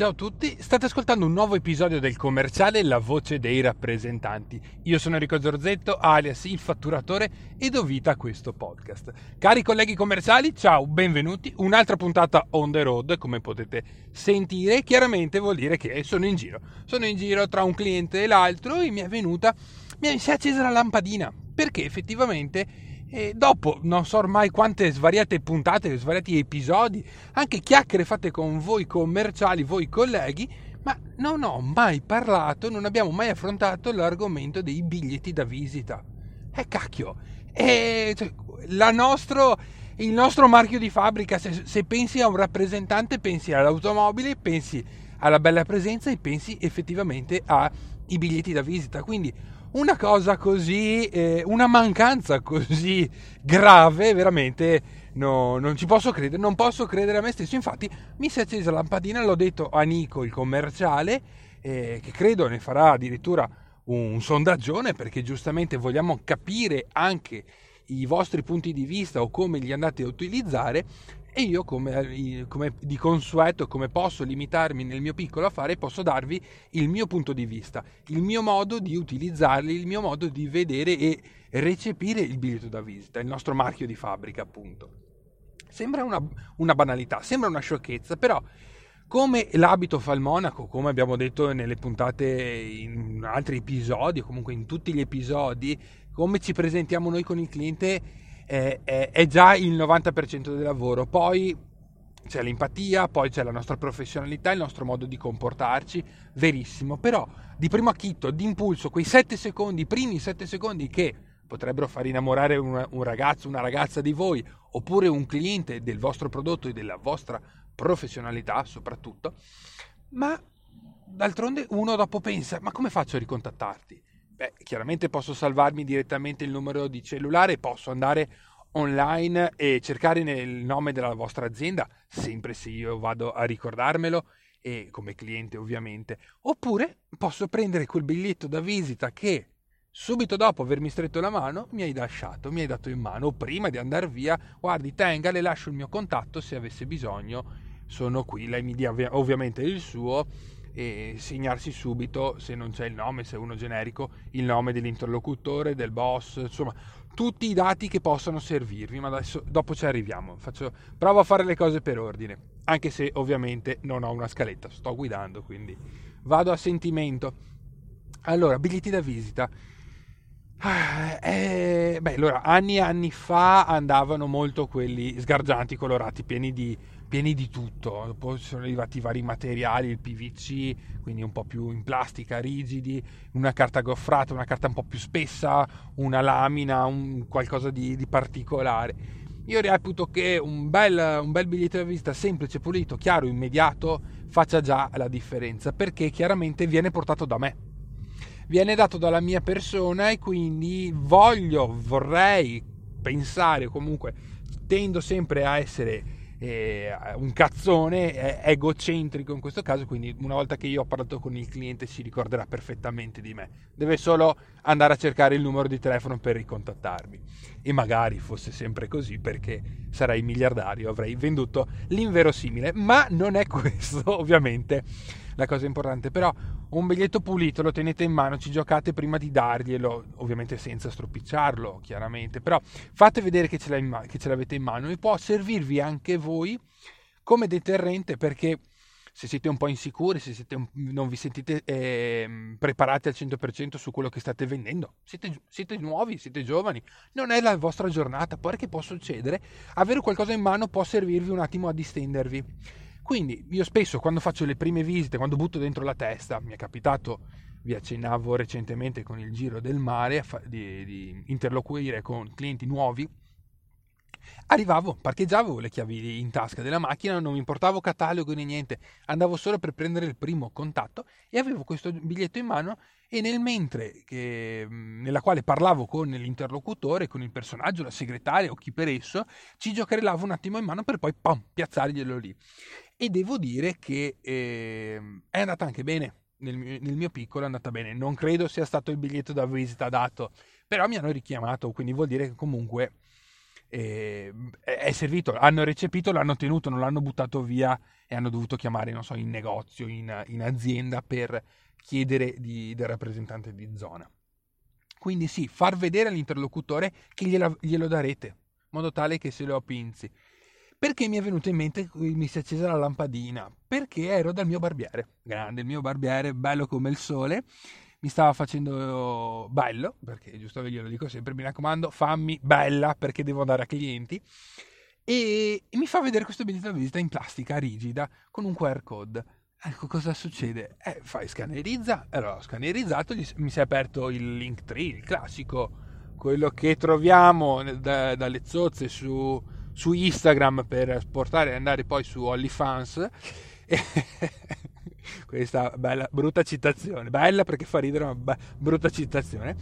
Ciao a tutti, state ascoltando un nuovo episodio del commerciale La voce dei rappresentanti. Io sono Enrico Zorzetto, alias il fatturatore, e do vita a questo podcast. Cari colleghi commerciali, ciao, benvenuti. Un'altra puntata on the road, come potete sentire, chiaramente vuol dire che sono in giro. Sono in giro tra un cliente e l'altro e mi è venuta, mi si è accesa la lampadina, perché effettivamente e dopo non so ormai quante svariate puntate, svariati episodi, anche chiacchiere fatte con voi commerciali, voi colleghi, ma non ho mai parlato, non abbiamo mai affrontato l'argomento dei biglietti da visita. E eh, cacchio, e, cioè, nostro, il nostro marchio di fabbrica, se, se pensi a un rappresentante, pensi all'automobile, pensi alla bella presenza e pensi effettivamente ai biglietti da visita. Quindi una cosa così, eh, una mancanza così grave, veramente no, non ci posso credere, non posso credere a me stesso. Infatti mi si è accesa la lampadina, l'ho detto a Nico, il commerciale, eh, che credo ne farà addirittura un sondaggione perché giustamente vogliamo capire anche i vostri punti di vista o come li andate a utilizzare e io come, come, di consueto, come posso limitarmi nel mio piccolo affare, posso darvi il mio punto di vista, il mio modo di utilizzarli, il mio modo di vedere e recepire il biglietto da visita, il nostro marchio di fabbrica appunto. Sembra una, una banalità, sembra una sciocchezza, però come l'abito fa il monaco, come abbiamo detto nelle puntate in altri episodi, o comunque in tutti gli episodi, come ci presentiamo noi con il cliente è, è, è già il 90% del lavoro. Poi c'è l'empatia, poi c'è la nostra professionalità, il nostro modo di comportarci, verissimo. Però di primo acchitto, d'impulso, quei 7 secondi, i primi 7 secondi che potrebbero far innamorare un, un, ragazzo, una ragazza di voi, oppure un cliente del vostro prodotto e della vostra professionalità soprattutto, ma d'altronde uno dopo pensa, ma come faccio a ricontattarti? Beh, chiaramente posso salvarmi direttamente il numero di cellulare, posso andare online e cercare nel nome della vostra azienda, sempre se io vado a ricordarmelo e come cliente ovviamente. Oppure posso prendere quel biglietto da visita che subito dopo avermi stretto la mano mi hai lasciato, mi hai dato in mano, prima di andare via, guardi, tenga, le lascio il mio contatto se avesse bisogno, sono qui, lei mi dia ovviamente il suo e segnarsi subito, se non c'è il nome, se è uno generico, il nome dell'interlocutore, del boss, insomma, tutti i dati che possono servirvi, ma adesso dopo ci arriviamo. Faccio, provo a fare le cose per ordine, anche se ovviamente non ho una scaletta, sto guidando, quindi vado a sentimento. Allora, biglietti da visita. Ah, eh, beh, allora, anni e anni fa andavano molto quelli sgargianti, colorati, pieni di pieni di tutto, poi sono arrivati vari materiali, il PVC, quindi un po' più in plastica, rigidi, una carta goffrata, una carta un po' più spessa, una lamina, un qualcosa di, di particolare. Io reputo che un bel, un bel biglietto da visita semplice, pulito, chiaro, immediato faccia già la differenza, perché chiaramente viene portato da me. Viene dato dalla mia persona e quindi voglio, vorrei pensare, comunque tendo sempre a essere eh, un cazzone egocentrico in questo caso, quindi una volta che io ho parlato con il cliente si ricorderà perfettamente di me. Deve solo andare a cercare il numero di telefono per ricontattarmi. E magari fosse sempre così perché sarei miliardario, avrei venduto l'inverosimile, ma non è questo ovviamente la cosa importante. Però un biglietto pulito lo tenete in mano, ci giocate prima di darglielo, ovviamente senza stropicciarlo, chiaramente, però fate vedere che ce, in, che ce l'avete in mano e può servirvi anche voi come deterrente perché se siete un po' insicuri, se un, non vi sentite eh, preparati al 100% su quello che state vendendo, siete, siete, nuovi, siete giovani, non è la vostra giornata, poi che può succedere, avere qualcosa in mano può servirvi un attimo a distendervi. Quindi io spesso quando faccio le prime visite, quando butto dentro la testa, mi è capitato, vi accennavo recentemente con il giro del mare, di, di interloquire con clienti nuovi, Arrivavo, parcheggiavo le chiavi in tasca della macchina, non mi importavo catalogo né niente, andavo solo per prendere il primo contatto e avevo questo biglietto in mano e nel mentre che, nella quale parlavo con l'interlocutore, con il personaggio, la segretaria o chi per esso, ci giocherellavo un attimo in mano per poi pam, piazzarglielo lì. E devo dire che eh, è andata anche bene. Nel mio, nel mio piccolo è andata bene. Non credo sia stato il biglietto da visita dato, però mi hanno richiamato, quindi vuol dire che comunque è servito, hanno recepito, l'hanno tenuto, non l'hanno buttato via e hanno dovuto chiamare, non so, in negozio, in, in azienda per chiedere di, del rappresentante di zona. Quindi sì, far vedere all'interlocutore che gliela, glielo darete, in modo tale che se lo pinzi. Perché mi è venuto in mente, mi si è accesa la lampadina? Perché ero dal mio barbiere, grande, il mio barbiere, bello come il sole, mi stava facendo bello, perché giusto glielo dico sempre, mi raccomando, fammi bella perché devo andare a clienti, e, mi fa vedere questo biglietto da visita in plastica rigida con un QR code. Ecco cosa succede? Eh, fai scannerizza, allora ho scannerizzato, mi si è aperto il link tree, il classico, quello che troviamo da, dalle zozze su, su Instagram per portare e andare poi su OnlyFans. Questa bella, brutta citazione, bella perché fa ridere, ma be- brutta citazione.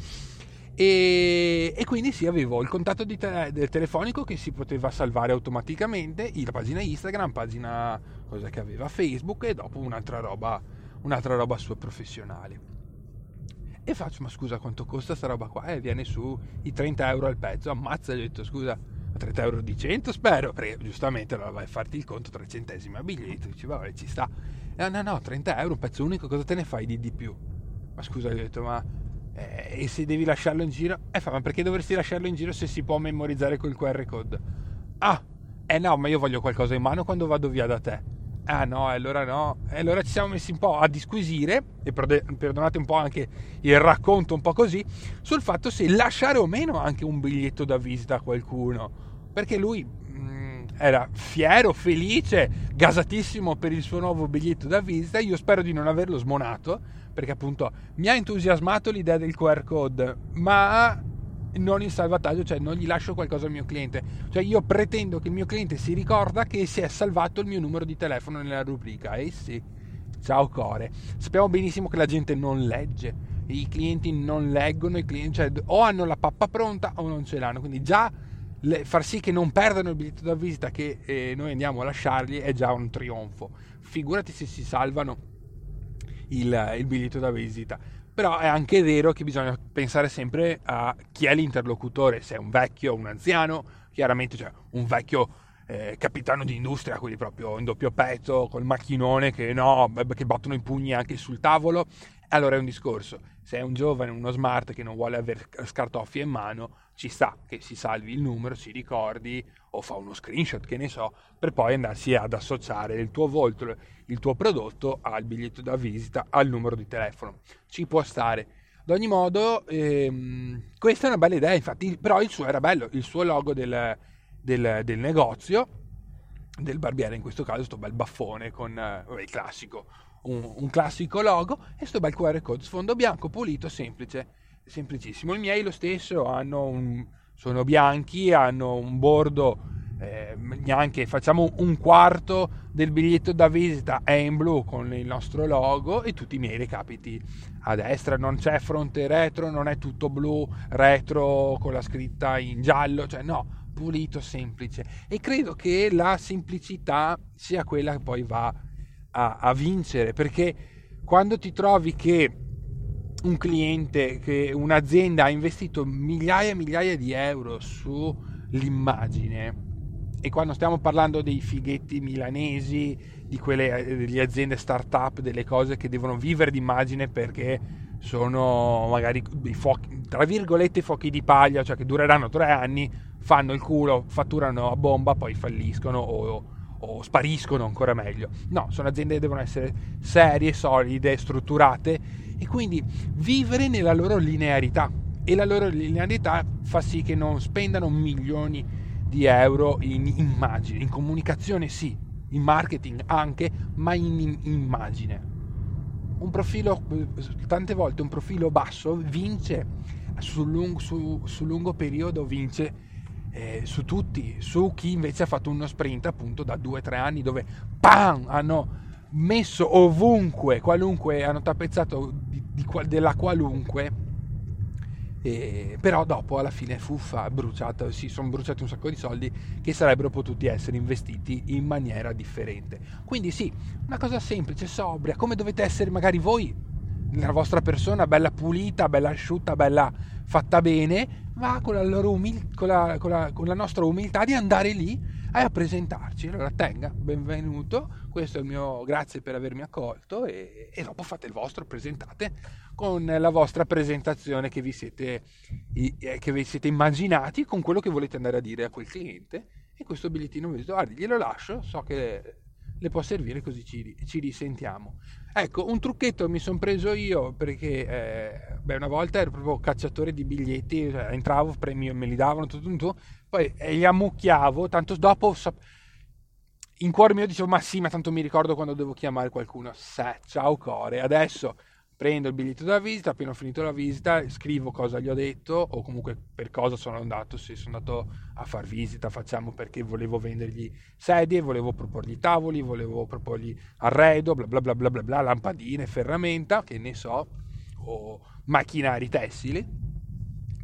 E, e, quindi sì, avevo il contatto te- del telefonico che si poteva salvare automaticamente, la pagina Instagram, pagina cosa che aveva Facebook e dopo un'altra roba, un'altra roba sua professionale. E faccio, ma scusa quanto costa sta roba qua? E eh, viene su i 30 euro al pezzo, ammazza, gli ho detto scusa, 30 euro di 100 spero, perché giustamente allora vai a farti il conto 3 centesimi a biglietto, dici vabbè ci sta. E no, no, 30 euro, un pezzo unico, cosa te ne fai di di più? Ma scusa, gli ho detto, ma eh, e se devi lasciarlo in giro? Eh, fa, ma perché dovresti lasciarlo in giro se si può memorizzare col QR code? Ah, eh no, ma io voglio qualcosa in mano quando vado via da te. Ah no, allora no. Allora ci siamo messi un po' a disquisire, e perdonate un po' anche il racconto un po' così, sul fatto se lasciare o meno anche un biglietto da visita a qualcuno. Perché lui era fiero, felice, gasatissimo per il suo nuovo biglietto da visita. Io spero di non averlo smonato, perché appunto mi ha entusiasmato l'idea del QR code, ma non il salvataggio, cioè non gli lascio qualcosa al mio cliente. Cioè io pretendo che il mio cliente si ricorda che si è salvato il mio numero di telefono nella rubrica. Eh sì, ciao core. Sappiamo benissimo che la gente non legge, i clienti non leggono, i clienti, cioè, o hanno la pappa pronta o non ce l'hanno. Quindi già le, far sì che non perdano il biglietto da visita che eh, noi andiamo a lasciargli è già un trionfo. Figurati se si salvano il, il biglietto da visita. Però è anche vero che bisogna pensare sempre a chi è l'interlocutore, se è un vecchio o un anziano, chiaramente cioè un vecchio eh, capitano di industria, quelli proprio in doppio petto, col macchinone che, no, che battono i pugni anche sul tavolo, allora è un discorso. Se è un giovane, uno smart che non vuole avere scartoffie in mano, ci sta che si salvi il numero, si ricordi o fa uno screenshot, che ne so, per poi andarsi ad associare il tuo volto, il tuo prodotto al biglietto da visita, al numero di telefono. Ci può stare. Ad ogni modo, ehm, questa è una bella idea, infatti, però il suo era bello, il suo logo del, del, del negozio, del barbiere in questo caso, questo bel baffone con eh, il classico, un, un, classico logo e questo bel QR code, sfondo bianco, pulito, semplice semplicissimo. I miei lo stesso un, sono bianchi, hanno un bordo eh, neanche facciamo un quarto del biglietto da visita è in blu con il nostro logo e tutti i miei recapiti a destra non c'è fronte retro non è tutto blu retro con la scritta in giallo cioè no pulito semplice e credo che la semplicità sia quella che poi va a, a vincere perché quando ti trovi che un cliente, che un'azienda ha investito migliaia e migliaia di euro sull'immagine e quando stiamo parlando dei fighetti milanesi, di quelle delle aziende start-up, delle cose che devono vivere d'immagine perché sono magari dei fuochi, tra virgolette fuochi di paglia, cioè che dureranno tre anni, fanno il culo, fatturano a bomba, poi falliscono o, o spariscono ancora meglio. No, sono aziende che devono essere serie, solide, strutturate e quindi vivere nella loro linearità e la loro linearità fa sì che non spendano milioni di euro in immagini, in comunicazione sì, in marketing anche, ma in immagine. Un profilo, tante volte un profilo basso vince sul lungo, su, sul lungo periodo, vince eh, su tutti, su chi invece ha fatto uno sprint appunto da 2-3 anni dove PAM hanno messo ovunque, qualunque, hanno tappezzato di, di, della qualunque, e, però dopo alla fine fuffa, bruciato, si sono bruciati un sacco di soldi che sarebbero potuti essere investiti in maniera differente. Quindi sì, una cosa semplice, sobria, come dovete essere magari voi, la vostra persona bella pulita, bella asciutta, bella fatta bene, ma con la, umil- con la, con la, con la nostra umiltà di andare lì a presentarci. Allora tenga, benvenuto, questo è il mio grazie per avermi accolto e, e, dopo fate il vostro, presentate con la vostra presentazione che vi, siete, eh, che vi siete immaginati con quello che volete andare a dire a quel cliente e questo bigliettino vi guardi, glielo lascio, so che le può servire così ci, ci risentiamo. Ecco, un trucchetto mi sono preso io perché eh, beh, una volta ero proprio cacciatore di biglietti, cioè, entravo, premio, me li davano, tutto, tutto, poi eh, li ammucchiavo, tanto dopo... So, in cuore mio dicevo, ma sì, ma tanto mi ricordo quando devo chiamare qualcuno. Se, ciao core, adesso prendo il biglietto della visita, appena ho finito la visita, scrivo cosa gli ho detto o comunque per cosa sono andato, se sono andato a far visita, facciamo perché volevo vendergli sedie, volevo proporgli tavoli, volevo proporgli arredo, bla bla bla bla bla, bla lampadine, ferramenta, che ne so, o macchinari tessili.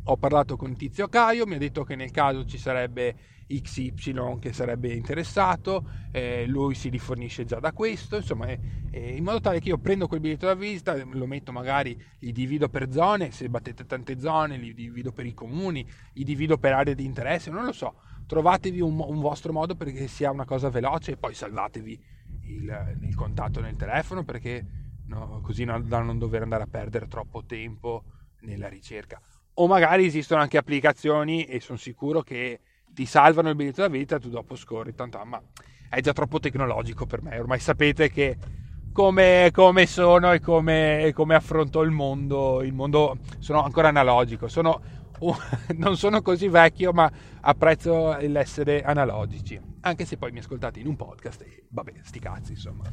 Ho parlato con Tizio Caio, mi ha detto che nel caso ci sarebbe XY che sarebbe interessato, eh, lui si rifornisce già da questo, insomma, eh, in modo tale che io prendo quel biglietto da visita, lo metto magari, li divido per zone, se battete tante zone, li divido per i comuni, li divido per aree di interesse, non lo so, trovatevi un, un vostro modo perché sia una cosa veloce e poi salvatevi il, il contatto nel telefono perché no, così non, da non dover andare a perdere troppo tempo nella ricerca. O magari esistono anche applicazioni e sono sicuro che ti salvano il biglietto da vita, tu dopo scorri, tanto, ma è già troppo tecnologico per me, ormai sapete che come, come sono e come, come, affronto il mondo, il mondo sono ancora analogico, sono, uh, non sono così vecchio ma apprezzo l'essere analogici, anche se poi mi ascoltate in un podcast e vabbè, sti cazzi insomma.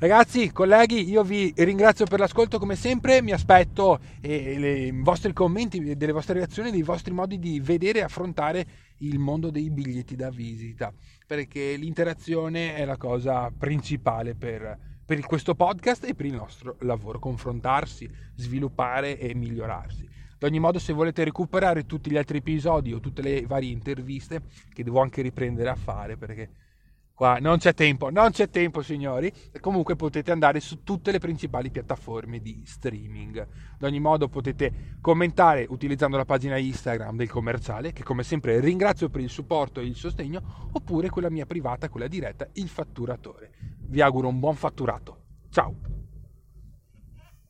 Ragazzi, colleghi, io vi ringrazio per l'ascolto come sempre, mi aspetto eh, i vostri commenti, delle vostre reazioni, dei vostri modi di vedere e affrontare il mondo dei biglietti da visita, perché l'interazione è la cosa principale per, per questo podcast e per il nostro lavoro, confrontarsi, sviluppare e migliorarsi. Ad ogni modo, se volete recuperare tutti gli altri episodi o tutte le varie interviste, che devo anche riprendere a fare perché Qua non c'è tempo, non c'è tempo signori. Comunque potete andare su tutte le principali piattaforme di streaming. Ad ogni modo potete commentare utilizzando la pagina Instagram del commerciale, che come sempre ringrazio per il supporto e il sostegno, oppure quella mia privata, quella diretta, il fatturatore. Vi auguro un buon fatturato. Ciao!